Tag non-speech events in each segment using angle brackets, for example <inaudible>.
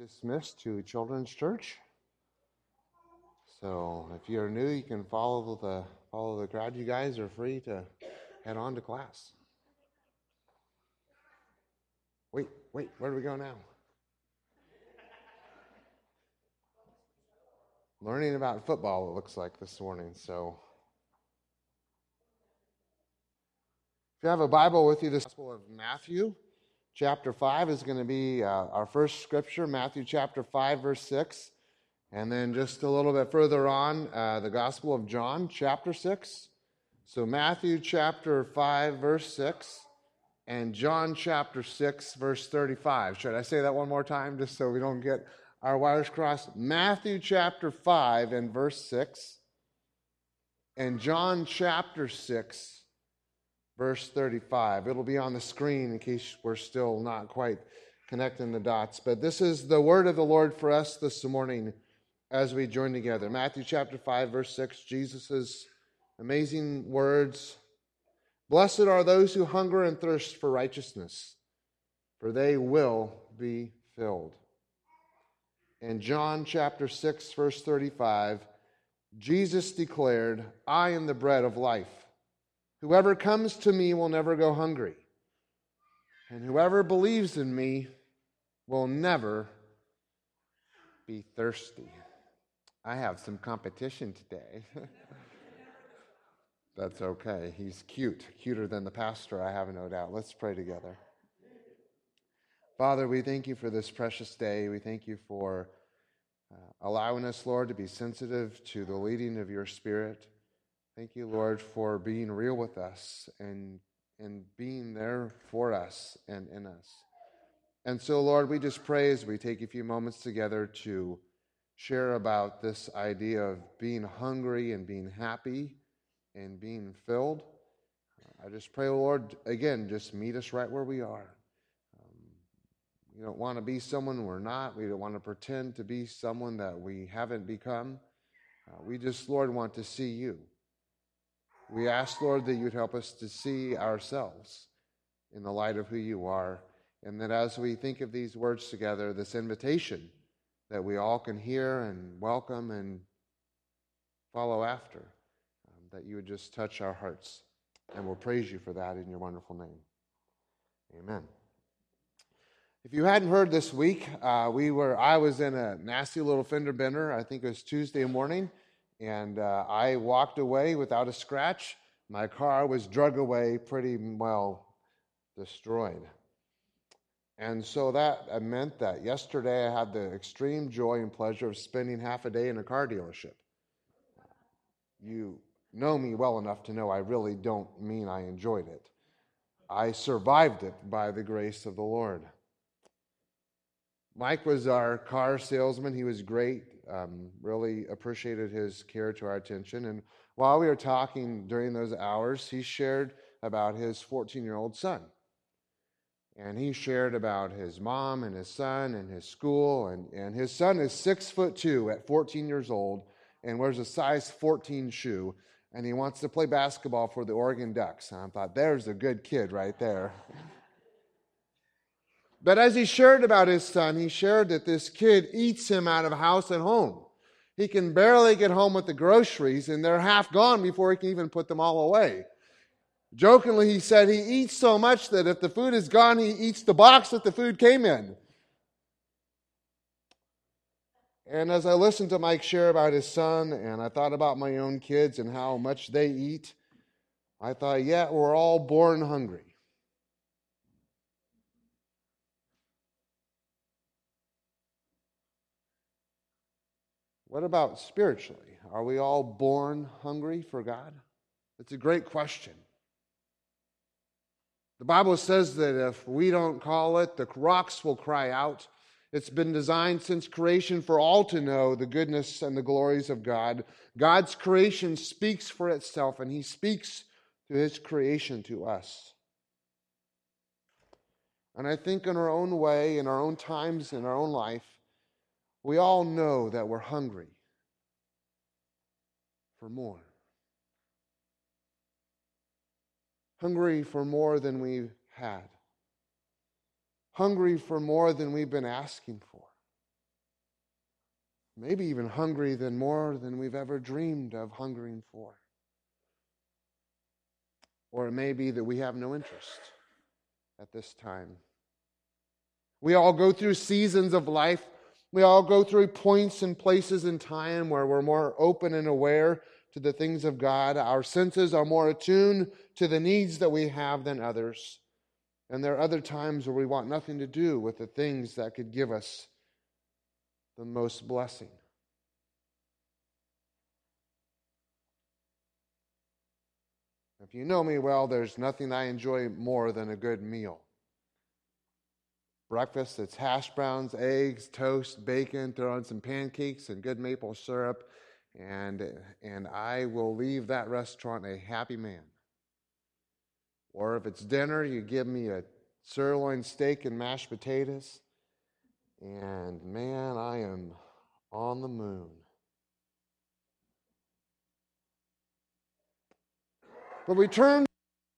dismissed to Children's Church. So if you're new, you can follow the follow the crowd. You guys are free to head on to class. Wait, wait, where do we go now? Learning about football, it looks like this morning. So if you have a Bible with you, the Gospel of Matthew chapter 5 is going to be uh, our first scripture, Matthew chapter 5, verse 6. And then just a little bit further on, uh, the Gospel of John, chapter 6. So Matthew chapter 5, verse 6, and John chapter 6, verse 35. Should I say that one more time just so we don't get our wires crossed? Matthew chapter 5 and verse 6, and John chapter 6 verse 35. It'll be on the screen in case we're still not quite connecting the dots. But this is the word of the Lord for us this morning as we join together. Matthew chapter 5, verse 6, Jesus' amazing words. Blessed are those who hunger and thirst for righteousness, for they will be filled. In John chapter 6, verse 35, Jesus declared, I am the bread of life. Whoever comes to me will never go hungry, and whoever believes in me will never be thirsty. I have some competition today. <laughs> That's okay. He's cute, cuter than the pastor, I have no doubt. Let's pray together. Father, we thank you for this precious day. We thank you for uh, allowing us, Lord, to be sensitive to the leading of your Spirit. Thank you, Lord, for being real with us and, and being there for us and in us. And so, Lord, we just pray as we take a few moments together to share about this idea of being hungry and being happy and being filled. I just pray, Lord, again, just meet us right where we are. Um, we don't want to be someone we're not. We don't want to pretend to be someone that we haven't become. Uh, we just, Lord, want to see you. We ask, Lord, that you'd help us to see ourselves in the light of who you are, and that as we think of these words together, this invitation that we all can hear and welcome and follow after, um, that you would just touch our hearts. And we'll praise you for that in your wonderful name. Amen. If you hadn't heard this week, uh, we were I was in a nasty little fender bender. I think it was Tuesday morning and uh, I walked away without a scratch. My car was drug away pretty well destroyed. And so that uh, meant that yesterday I had the extreme joy and pleasure of spending half a day in a car dealership. You know me well enough to know I really don't mean I enjoyed it. I survived it by the grace of the Lord. Mike was our car salesman. He was great. Um, really appreciated his care to our attention. And while we were talking during those hours, he shared about his 14 year old son. And he shared about his mom and his son and his school. And, and his son is six foot two at 14 years old and wears a size 14 shoe. And he wants to play basketball for the Oregon Ducks. And I thought, there's a good kid right there. <laughs> But as he shared about his son, he shared that this kid eats him out of house and home. He can barely get home with the groceries, and they're half gone before he can even put them all away. Jokingly, he said he eats so much that if the food is gone, he eats the box that the food came in. And as I listened to Mike share about his son, and I thought about my own kids and how much they eat, I thought, yeah, we're all born hungry. What about spiritually? Are we all born hungry for God? It's a great question. The Bible says that if we don't call it, the rocks will cry out. It's been designed since creation for all to know the goodness and the glories of God. God's creation speaks for itself, and He speaks through His creation to us. And I think, in our own way, in our own times, in our own life, we all know that we're hungry for more. Hungry for more than we've had. Hungry for more than we've been asking for. maybe even hungry than more than we've ever dreamed of hungering for. Or it may be that we have no interest at this time. We all go through seasons of life. We all go through points and places in time where we're more open and aware to the things of God. Our senses are more attuned to the needs that we have than others. And there are other times where we want nothing to do with the things that could give us the most blessing. If you know me well, there's nothing I enjoy more than a good meal. Breakfast, it's hash browns, eggs, toast, bacon, throw in some pancakes and good maple syrup, and, and I will leave that restaurant a happy man. Or if it's dinner, you give me a sirloin steak and mashed potatoes, and man, I am on the moon. But we turn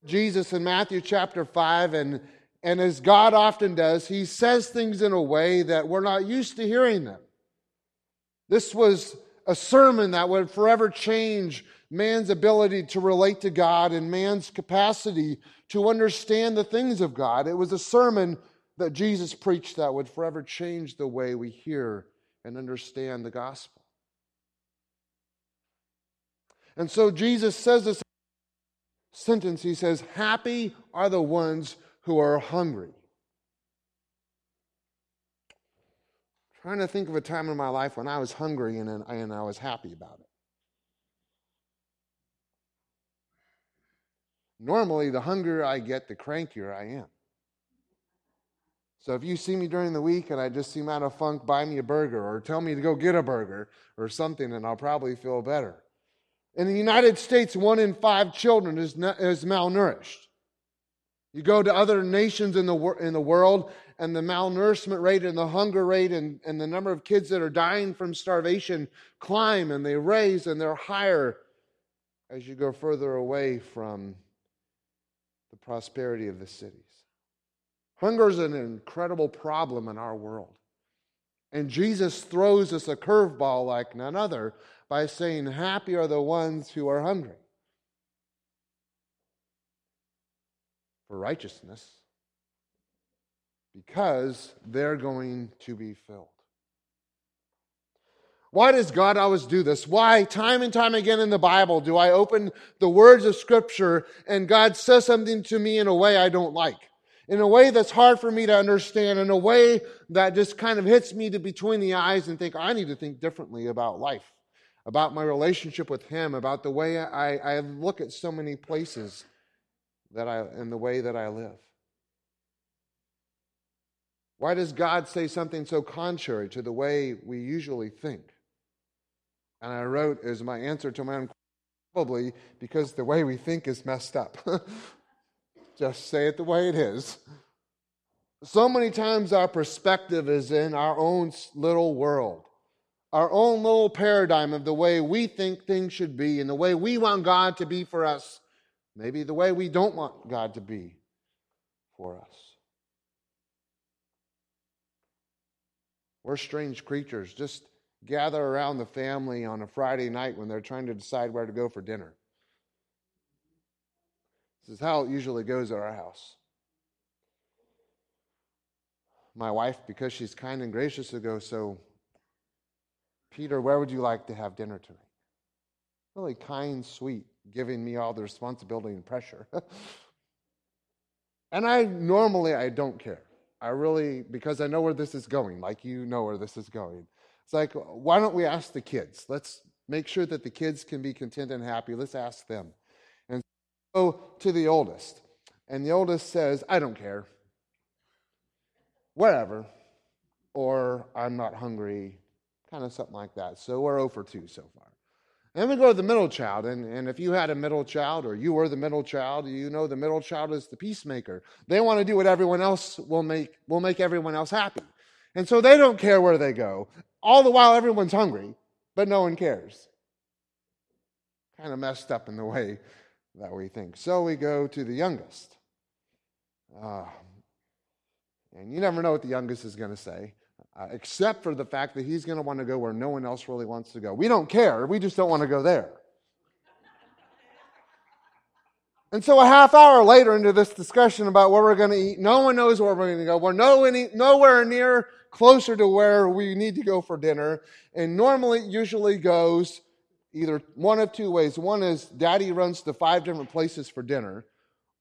Jesus in Matthew chapter 5, and, and as God often does, he says things in a way that we're not used to hearing them. This was a sermon that would forever change man's ability to relate to God and man's capacity to understand the things of God. It was a sermon that Jesus preached that would forever change the way we hear and understand the gospel. And so Jesus says this sentence, he says, Happy are the ones who are hungry. I'm trying to think of a time in my life when I was hungry and, and I was happy about it. Normally, the hungrier I get, the crankier I am. So if you see me during the week and I just seem out of funk, buy me a burger or tell me to go get a burger or something, and I'll probably feel better. In the United States, one in five children is, is malnourished. You go to other nations in the, in the world, and the malnourishment rate and the hunger rate and, and the number of kids that are dying from starvation climb and they raise and they're higher as you go further away from the prosperity of the cities. Hunger is an incredible problem in our world. And Jesus throws us a curveball like none other by saying, Happy are the ones who are hungry for righteousness, because they're going to be filled. Why does God always do this? Why, time and time again in the Bible, do I open the words of Scripture and God says something to me in a way I don't like? In a way that's hard for me to understand, in a way that just kind of hits me between the eyes and think, I need to think differently about life about my relationship with Him, about the way I, I look at so many places that I, and the way that I live. Why does God say something so contrary to the way we usually think? And I wrote as my answer to my own probably because the way we think is messed up. <laughs> Just say it the way it is. So many times our perspective is in our own little world our own little paradigm of the way we think things should be and the way we want God to be for us, maybe the way we don't want God to be for us. We're strange creatures. Just gather around the family on a Friday night when they're trying to decide where to go for dinner. This is how it usually goes at our house. My wife, because she's kind and gracious, will go, So, Peter, where would you like to have dinner tonight? Really kind, sweet, giving me all the responsibility and pressure. <laughs> and I normally I don't care. I really because I know where this is going, like you know where this is going. It's like, why don't we ask the kids? Let's make sure that the kids can be content and happy. Let's ask them. And so to the oldest. And the oldest says, I don't care. Whatever. Or I'm not hungry kind of something like that. So we're 0 for 2 so far. And we go to the middle child, and, and if you had a middle child or you were the middle child, you know the middle child is the peacemaker. They want to do what everyone else will make will make everyone else happy. And so they don't care where they go. All the while everyone's hungry, but no one cares. Kind of messed up in the way that we think. So we go to the youngest. Uh, and you never know what the youngest is going to say. Uh, except for the fact that he's going to want to go where no one else really wants to go. We don't care, we just don't want to go there. And so, a half hour later into this discussion about where we're going to eat, no one knows where we're going to go. We're nowhere near closer to where we need to go for dinner. And normally, usually goes either one of two ways. One is daddy runs to five different places for dinner,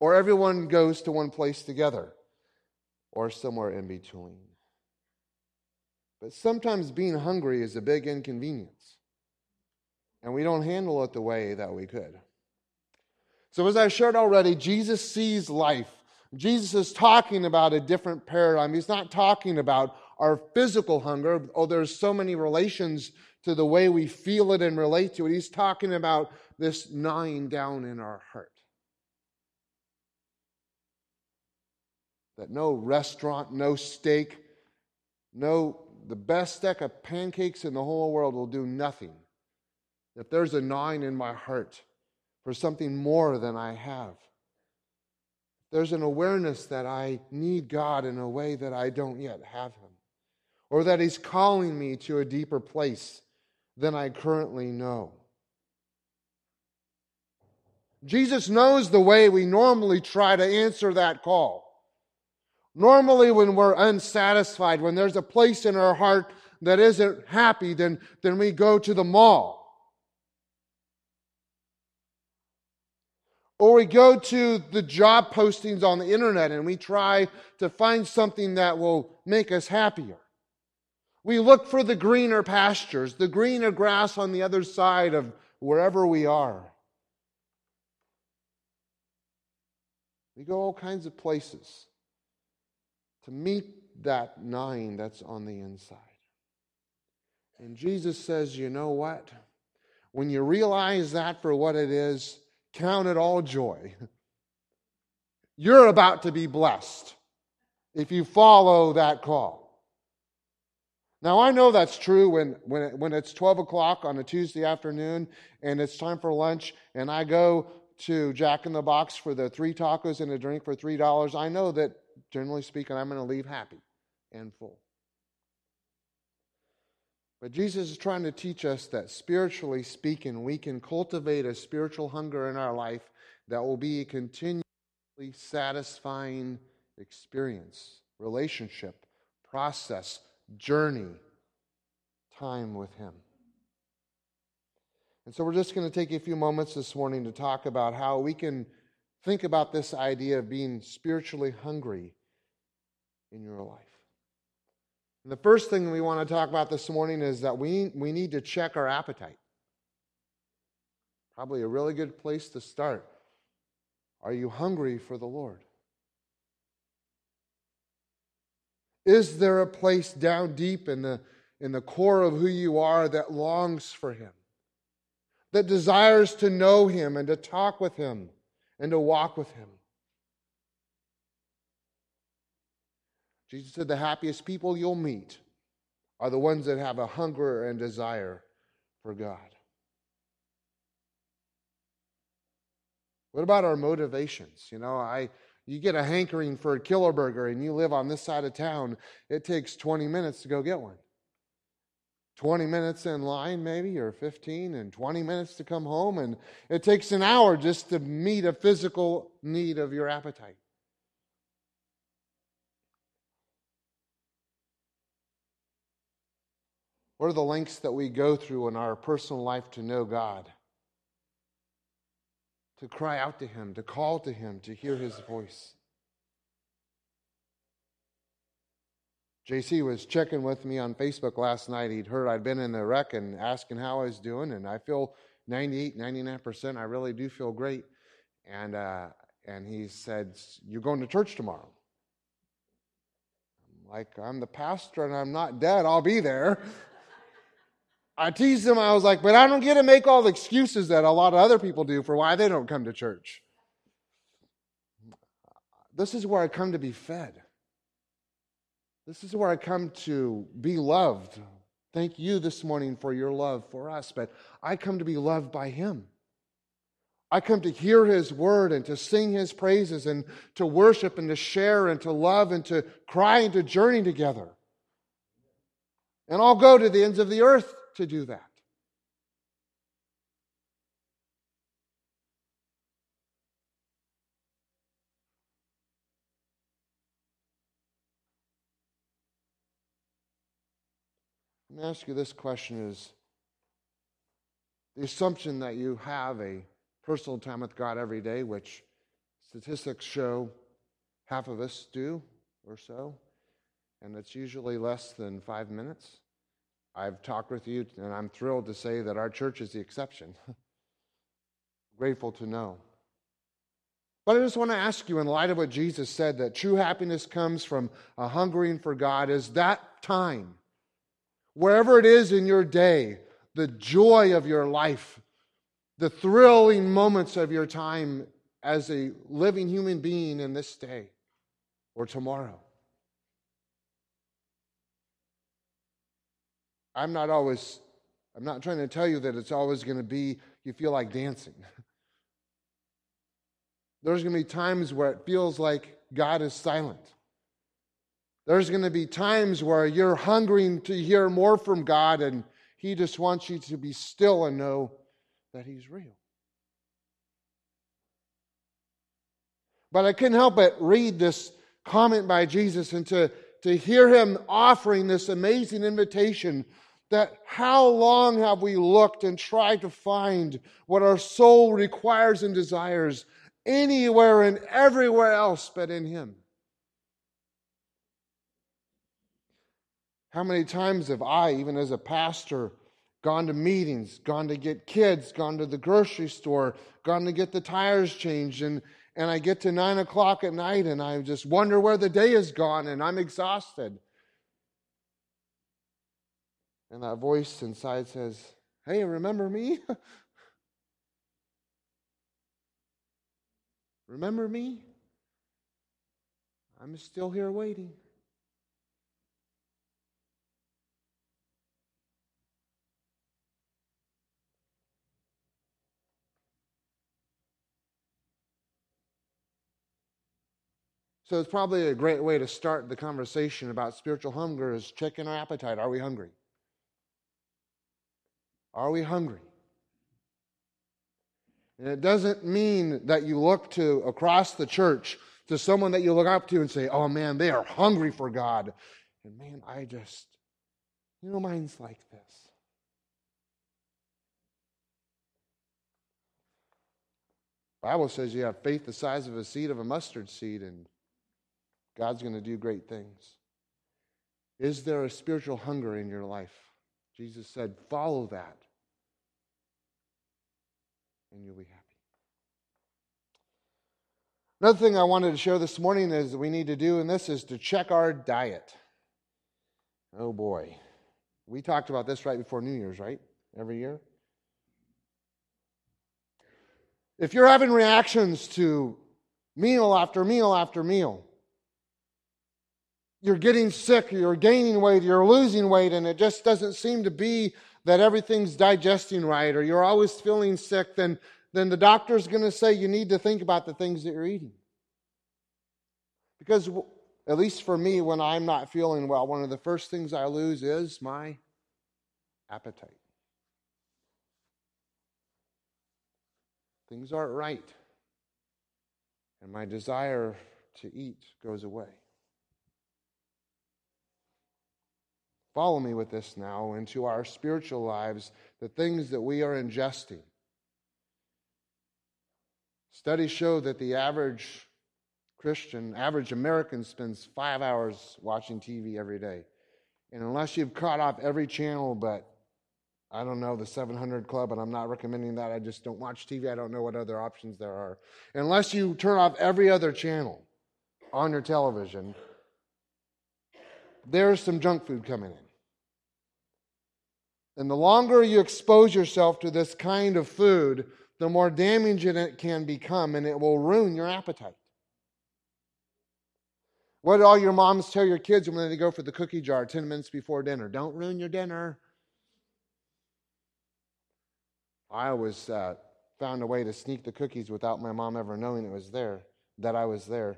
or everyone goes to one place together, or somewhere in between. But sometimes being hungry is a big inconvenience, and we don't handle it the way that we could. So, as I shared already, Jesus sees life. Jesus is talking about a different paradigm. He's not talking about our physical hunger, oh, there's so many relations to the way we feel it and relate to it. He's talking about this gnawing down in our heart. That no restaurant, no steak, no, the best stack of pancakes in the whole world will do nothing. If there's a gnawing in my heart, for something more than I have. There's an awareness that I need God in a way that I don't yet have Him, or that He's calling me to a deeper place than I currently know. Jesus knows the way we normally try to answer that call. Normally, when we're unsatisfied, when there's a place in our heart that isn't happy, then, then we go to the mall Or we go to the job postings on the internet and we try to find something that will make us happier. We look for the greener pastures, the greener grass on the other side of wherever we are. We go all kinds of places to meet that gnawing that's on the inside. And Jesus says, you know what? When you realize that for what it is, Count it all joy. <laughs> You're about to be blessed if you follow that call. Now, I know that's true when, when, it, when it's 12 o'clock on a Tuesday afternoon and it's time for lunch, and I go to Jack in the Box for the three tacos and a drink for $3. I know that, generally speaking, I'm going to leave happy and full. But Jesus is trying to teach us that spiritually speaking, we can cultivate a spiritual hunger in our life that will be a continually satisfying experience, relationship, process, journey, time with Him. And so we're just going to take a few moments this morning to talk about how we can think about this idea of being spiritually hungry in your life. And the first thing we want to talk about this morning is that we, we need to check our appetite. Probably a really good place to start. Are you hungry for the Lord? Is there a place down deep in the, in the core of who you are that longs for Him? That desires to know Him and to talk with Him and to walk with Him? Jesus said, The happiest people you'll meet are the ones that have a hunger and desire for God. What about our motivations? You know, I you get a hankering for a killer burger and you live on this side of town, it takes 20 minutes to go get one. 20 minutes in line, maybe, or 15, and 20 minutes to come home, and it takes an hour just to meet a physical need of your appetite. What are the lengths that we go through in our personal life to know God? To cry out to Him, to call to Him, to hear His voice. JC was checking with me on Facebook last night. He'd heard I'd been in the wreck and asking how I was doing, and I feel 98, 99%. I really do feel great. And, uh, and he said, You're going to church tomorrow. I'm like, I'm the pastor and I'm not dead. I'll be there. I teased him. I was like, but I don't get to make all the excuses that a lot of other people do for why they don't come to church. This is where I come to be fed. This is where I come to be loved. Thank you this morning for your love for us, but I come to be loved by Him. I come to hear His word and to sing His praises and to worship and to share and to love and to cry and to journey together. And I'll go to the ends of the earth to do that. Let me ask you this question is the assumption that you have a personal time with God every day, which statistics show half of us do or so, and it's usually less than five minutes. I've talked with you, and I'm thrilled to say that our church is the exception. <laughs> Grateful to know. But I just want to ask you, in light of what Jesus said, that true happiness comes from a hungering for God, is that time Wherever it is in your day, the joy of your life, the thrilling moments of your time as a living human being in this day or tomorrow. I'm not always, I'm not trying to tell you that it's always going to be you feel like dancing. <laughs> There's going to be times where it feels like God is silent. There's going to be times where you're hungering to hear more from God, and He just wants you to be still and know that He's real. But I couldn't help but read this comment by Jesus and to, to hear Him offering this amazing invitation that how long have we looked and tried to find what our soul requires and desires anywhere and everywhere else but in Him? How many times have I, even as a pastor, gone to meetings, gone to get kids, gone to the grocery store, gone to get the tires changed, and, and I get to nine o'clock at night and I just wonder where the day has gone and I'm exhausted. And that voice inside says, Hey, remember me? <laughs> remember me? I'm still here waiting. So it's probably a great way to start the conversation about spiritual hunger is checking our appetite. Are we hungry? Are we hungry? And it doesn't mean that you look to across the church to someone that you look up to and say, oh man, they are hungry for God. And man, I just, you know, mine's like this. Bible says you have faith the size of a seed of a mustard seed, and God's going to do great things. Is there a spiritual hunger in your life? Jesus said, follow that, and you'll be happy. Another thing I wanted to share this morning is we need to do, and this is to check our diet. Oh boy. We talked about this right before New Year's, right? Every year. If you're having reactions to meal after meal after meal, you're getting sick, you're gaining weight, you're losing weight, and it just doesn't seem to be that everything's digesting right, or you're always feeling sick, then, then the doctor's going to say you need to think about the things that you're eating. Because, at least for me, when I'm not feeling well, one of the first things I lose is my appetite. Things aren't right, and my desire to eat goes away. Follow me with this now into our spiritual lives, the things that we are ingesting. Studies show that the average Christian, average American, spends five hours watching TV every day. And unless you've caught off every channel, but I don't know, the 700 Club, and I'm not recommending that. I just don't watch TV. I don't know what other options there are. Unless you turn off every other channel on your television, there's some junk food coming in. And the longer you expose yourself to this kind of food, the more damaging it can become, and it will ruin your appetite. What do all your moms tell your kids when they go for the cookie jar 10 minutes before dinner? Don't ruin your dinner. I always uh, found a way to sneak the cookies without my mom ever knowing it was there, that I was there.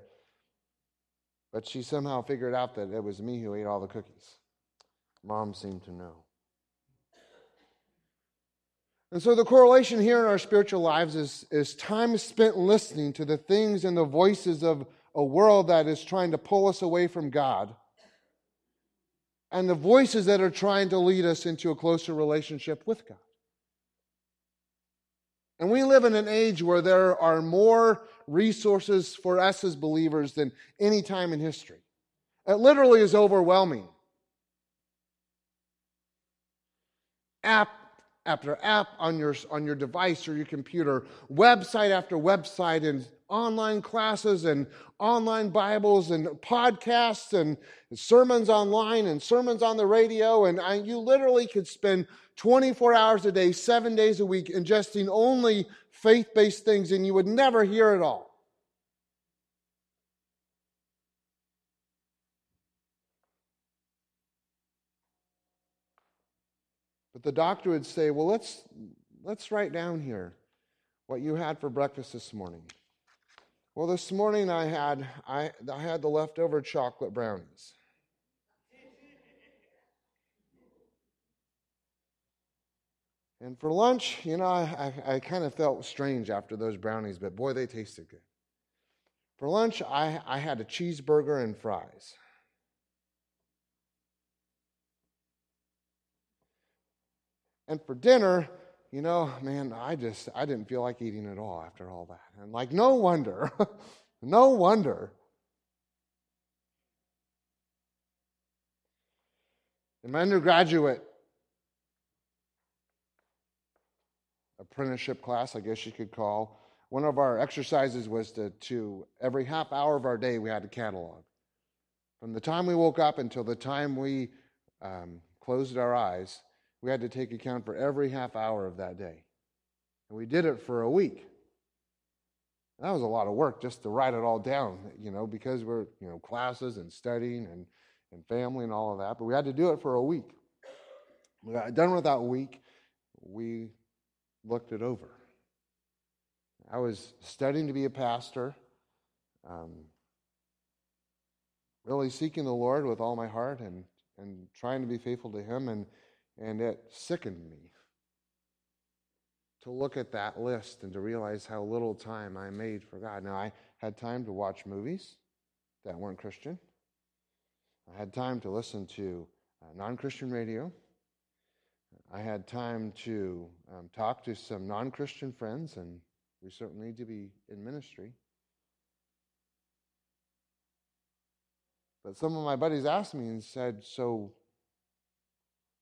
But she somehow figured out that it was me who ate all the cookies. Mom seemed to know. And so the correlation here in our spiritual lives is, is time spent listening to the things and the voices of a world that is trying to pull us away from God and the voices that are trying to lead us into a closer relationship with God. And we live in an age where there are more resources for us as believers than any time in history. It literally is overwhelming. App after app on your, on your device or your computer, website after website, and online classes and online Bibles and podcasts and sermons online and sermons on the radio. And I, you literally could spend 24 hours a day, seven days a week, ingesting only faith based things, and you would never hear it all. But the doctor would say, Well, let's, let's write down here what you had for breakfast this morning. Well, this morning I had, I, I had the leftover chocolate brownies. And for lunch, you know, I, I, kind of felt strange after those brownies, but boy, they tasted good. For lunch, I, I had a cheeseburger and fries. And for dinner, you know, man, I just I didn't feel like eating at all after all that. And like no wonder. <laughs> no wonder. In my undergraduate apprenticeship class, I guess you could call, one of our exercises was to, to every half hour of our day we had a catalog. From the time we woke up until the time we um, closed our eyes, we had to take account for every half hour of that day. And we did it for a week. That was a lot of work just to write it all down, you know, because we're, you know, classes and studying and, and family and all of that. But we had to do it for a week. We got done with that week. We looked it over. I was studying to be a pastor, um, really seeking the Lord with all my heart and, and trying to be faithful to Him. And and it sickened me to look at that list and to realize how little time I made for God. Now, I had time to watch movies that weren't Christian, I had time to listen to uh, non Christian radio. I had time to um, talk to some non Christian friends, and we certainly need to be in ministry. But some of my buddies asked me and said, So,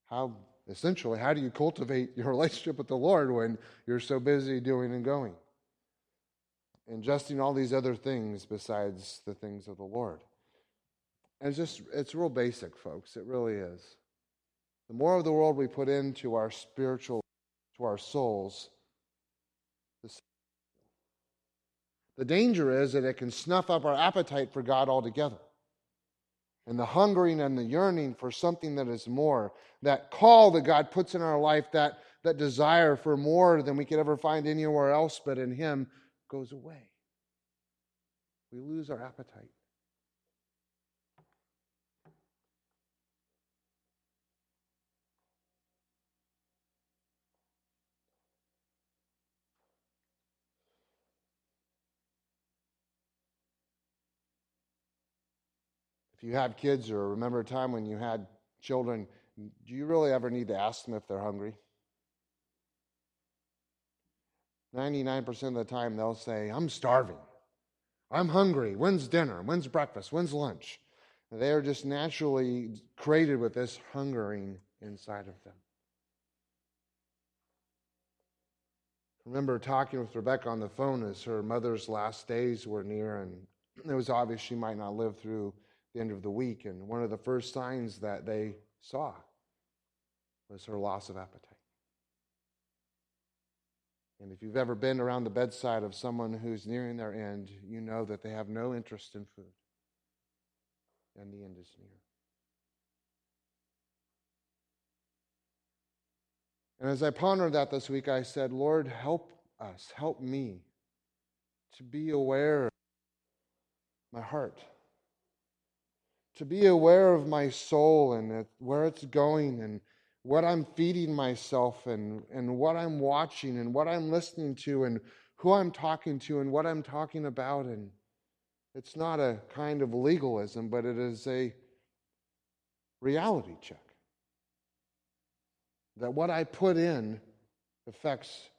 how essentially how do you cultivate <laughs> your relationship with the Lord when you're so busy doing and going? And Ingesting all these other things besides the things of the Lord. And it's just it's real basic, folks. It really is. The more of the world we put into our spiritual, to our souls, the danger is that it can snuff up our appetite for God altogether and the hungering and the yearning for something that is more, that call that God puts in our life, that, that desire for more than we could ever find anywhere else but in Him, goes away. We lose our appetite. If you have kids or remember a time when you had children, do you really ever need to ask them if they're hungry? 99% of the time they'll say, I'm starving. I'm hungry. When's dinner? When's breakfast? When's lunch? They are just naturally created with this hungering inside of them. I remember talking with Rebecca on the phone as her mother's last days were near, and it was obvious she might not live through the end of the week. And one of the first signs that they saw was her loss of appetite. And if you've ever been around the bedside of someone who's nearing their end, you know that they have no interest in food. And the end is near. And as I pondered that this week, I said, Lord, help us, help me to be aware of my heart to be aware of my soul and where it's going and what I'm feeding myself and, and what I'm watching and what I'm listening to and who I'm talking to and what I'm talking about. And it's not a kind of legalism, but it is a reality check. That what I put in affects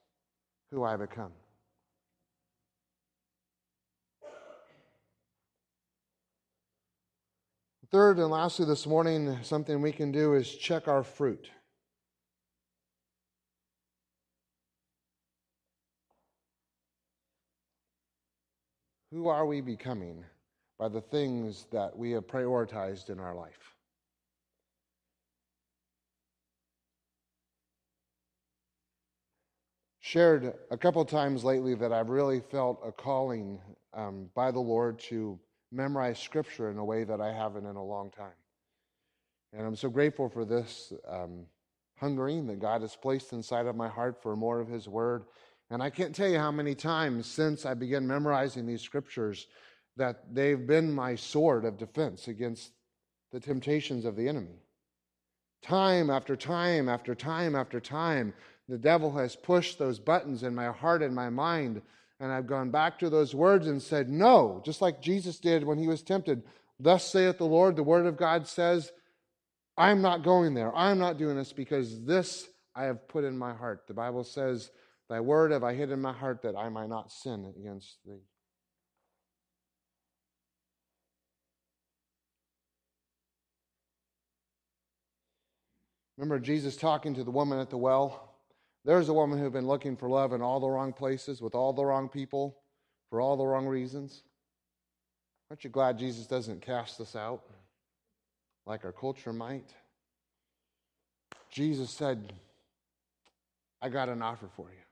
who I become. Third and lastly, this morning, something we can do is check our fruit. Who are we becoming by the things that we have prioritized in our life? Shared a couple times lately that I've really felt a calling um, by the Lord to memorize Scripture in a way that I haven't in a long time. And I'm so grateful for this um, hungering that God has placed inside of my heart for more of His Word. And I can't tell you how many times since I began memorizing these Scriptures that they've been my sword of defense against the temptations of the enemy. Time after time after time after time, the devil has pushed those buttons in my heart and my mind and I've gone back to those words and said, No, just like Jesus did when he was tempted. Thus saith the Lord, the word of God says, I'm not going there. I'm not doing this because this I have put in my heart. The Bible says, Thy word have I hid in my heart that I might not sin against thee. Remember Jesus talking to the woman at the well? There's a woman who's been looking for love in all the wrong places, with all the wrong people, for all the wrong reasons. Aren't you glad Jesus doesn't cast us out like our culture might? Jesus said, I got an offer for you.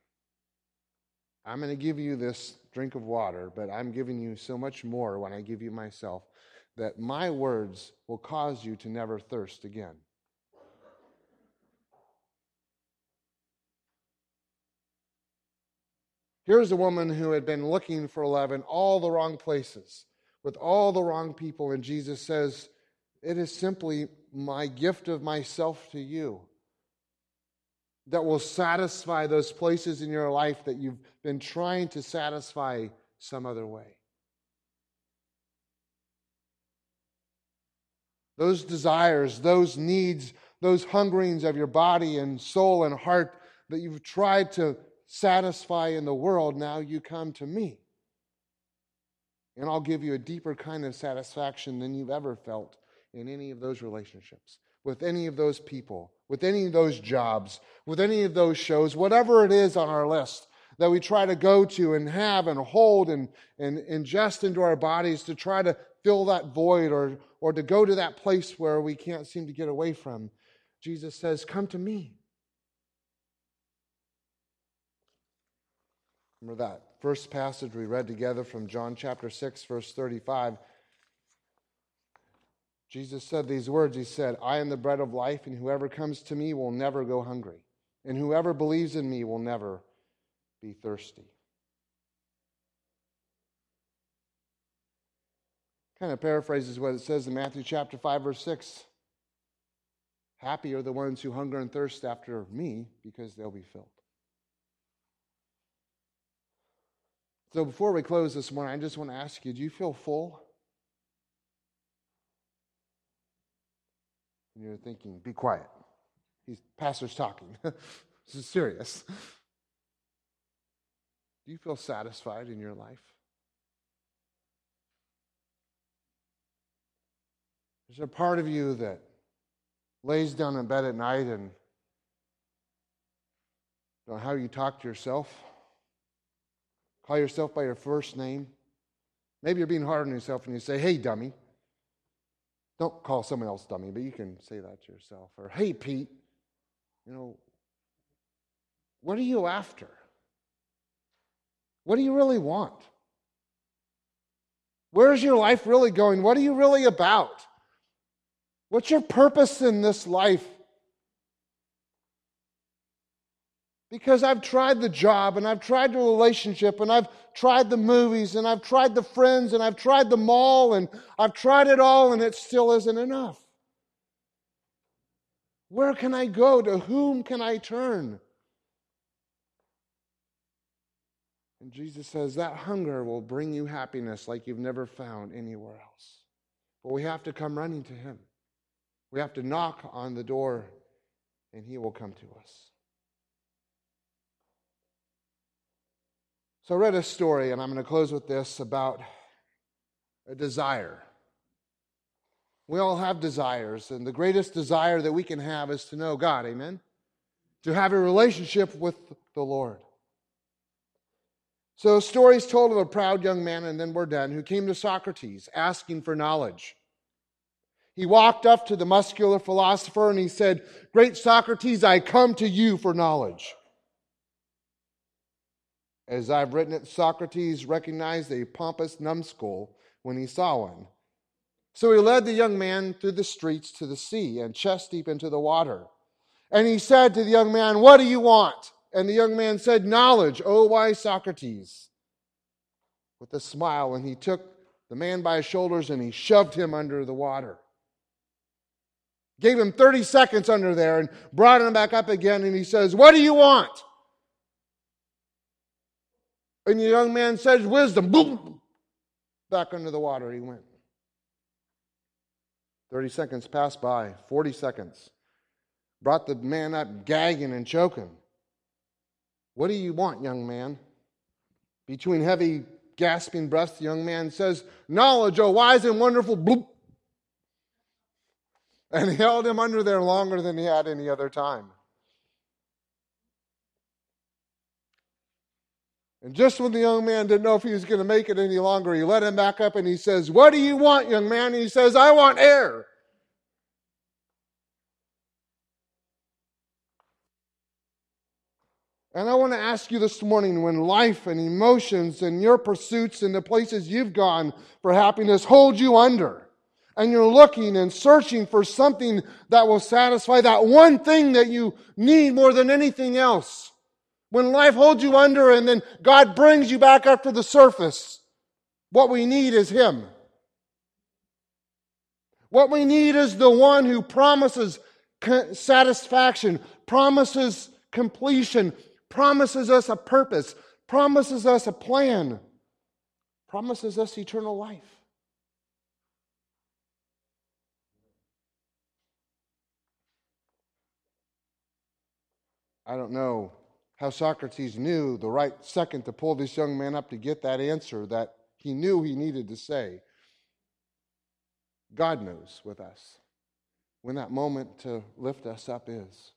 I'm going to give you this drink of water, but I'm giving you so much more when I give you myself that my words will cause you to never thirst again. Here's a woman who had been looking for love in all the wrong places, with all the wrong people, and Jesus says, It is simply my gift of myself to you that will satisfy those places in your life that you've been trying to satisfy some other way. Those desires, those needs, those hungerings of your body and soul and heart that you've tried to satisfy in the world, now you come to me. And I'll give you a deeper kind of satisfaction than you've ever felt in any of those relationships, with any of those people, with any of those jobs, with any of those shows, whatever it is on our list that we try to go to and have and hold and, and ingest into our bodies to try to fill that void or, or to go to that place where we can't seem to get away from. Jesus says, Come to me. Remember that first passage we read together from John chapter 6, verse 35. Jesus said these words He said, I am the bread of life, and whoever comes to me will never go hungry, and whoever believes in me will never be thirsty. Kind of paraphrases what it says in Matthew chapter 5, verse 6. Happy are the ones who hunger and thirst after me because they'll be filled. So before we close this morning, I just want to ask you do you feel full? And you're thinking, be quiet. He's pastor's talking. <laughs> this is serious. Do you feel satisfied in your life? Is there a part of you that lays down in bed at night and you know, how you talk to yourself? Call yourself by your first name. Maybe you're being hard on yourself and you say, hey, dummy. Don't call someone else dummy, but you can say that to yourself. Or, hey, Pete, you know, what are you after? What do you really want? Where's your life really going? What are you really about? What's your purpose in this life? Because I've tried the job and I've tried the relationship and I've tried the movies and I've tried the friends and I've tried the mall and I've tried it all and it still isn't enough. Where can I go? To whom can I turn? And Jesus says that hunger will bring you happiness like you've never found anywhere else. But we have to come running to Him. We have to knock on the door, and He will come to us. So I read a story, and I'm going to close with this about a desire. We all have desires, and the greatest desire that we can have is to know God, amen? To have a relationship with the Lord. So, stories told of a proud young man, and then we're done, who came to Socrates asking for knowledge. He walked up to the muscular philosopher and he said, Great Socrates, I come to you for knowledge. As I've written it, Socrates recognized a pompous numbskull when he saw one. So he led the young man through the streets to the sea and chest deep into the water. And he said to the young man, What do you want? And the young man said, Knowledge, O wise Socrates. With a smile, and he took the man by his shoulders and he shoved him under the water. Gave him 30 seconds under there and brought him back up again, and he says, What do you want? And the young man says, Wisdom. Boom! Back under the water he went. 30 seconds passed by, 40 seconds. Brought the man up gagging and choking. What do you want, young man? Between heavy, gasping breaths, the young man says, Knowledge, oh wise and wonderful, bloop. And he held him under there longer than he had any other time. And just when the young man didn't know if he was going to make it any longer, he let him back up and he says, What do you want, young man? And he says, I want air. And I want to ask you this morning when life and emotions and your pursuits and the places you've gone for happiness hold you under, and you're looking and searching for something that will satisfy that one thing that you need more than anything else. When life holds you under and then God brings you back up to the surface, what we need is Him. What we need is the one who promises satisfaction, promises completion, promises us a purpose, promises us a plan, promises us eternal life. I don't know how Socrates knew the right second to pull this young man up to get that answer that he knew he needed to say. God knows with us when that moment to lift us up is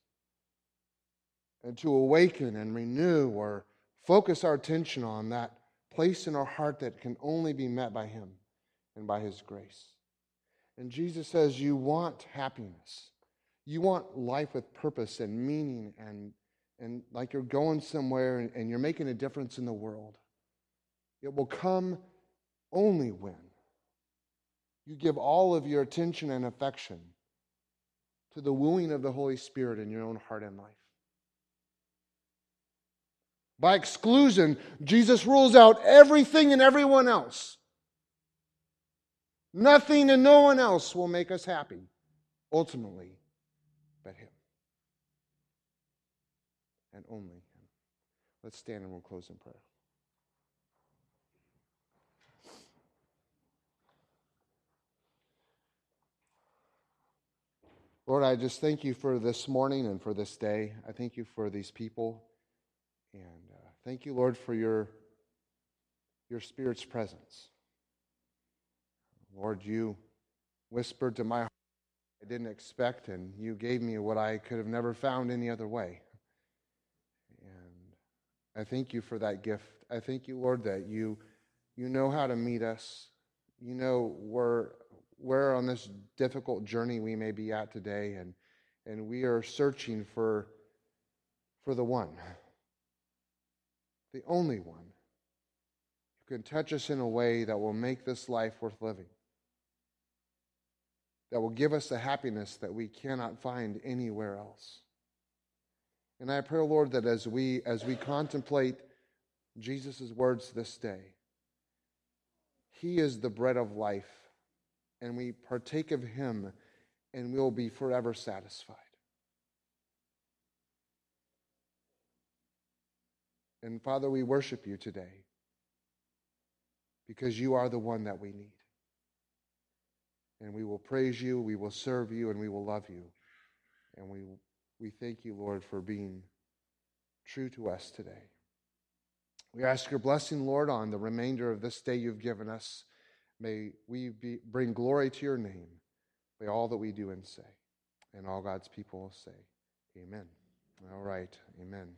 and to awaken and renew or focus our attention on that place in our heart that can only be met by Him and by His grace. And Jesus says, You want happiness. You want life with purpose and meaning and, and like you're going somewhere and, and you're making a difference in the world. It will come only when you give all of your attention and affection to the wooing of the Holy Spirit in your own heart and life. By exclusion, Jesus rules out everything and everyone else. Nothing and no one else will make us happy, ultimately, but Him. And only Him. Let's stand and we'll close in prayer. Lord, I just thank you for this morning and for this day. I thank you for these people. And uh, Thank you, Lord, for your, your Spirit's presence. Lord, you whispered to my heart I didn't expect, and you gave me what I could have never found any other way. I thank you for that gift. I thank you, Lord, that you, you know how to meet us. You know where, where on this difficult journey we may be at today, and, and we are searching for, for the one the only one who can touch us in a way that will make this life worth living, that will give us the happiness that we cannot find anywhere else. And I pray, Lord, that as we as we contemplate Jesus' words this day, He is the bread of life, and we partake of Him, and we'll be forever satisfied. And Father, we worship you today because you are the one that we need. And we will praise you, we will serve you, and we will love you. And we, we thank you, Lord, for being true to us today. We ask your blessing, Lord, on the remainder of this day you've given us. May we be, bring glory to your name by all that we do and say. And all God's people will say, Amen. All right. Amen.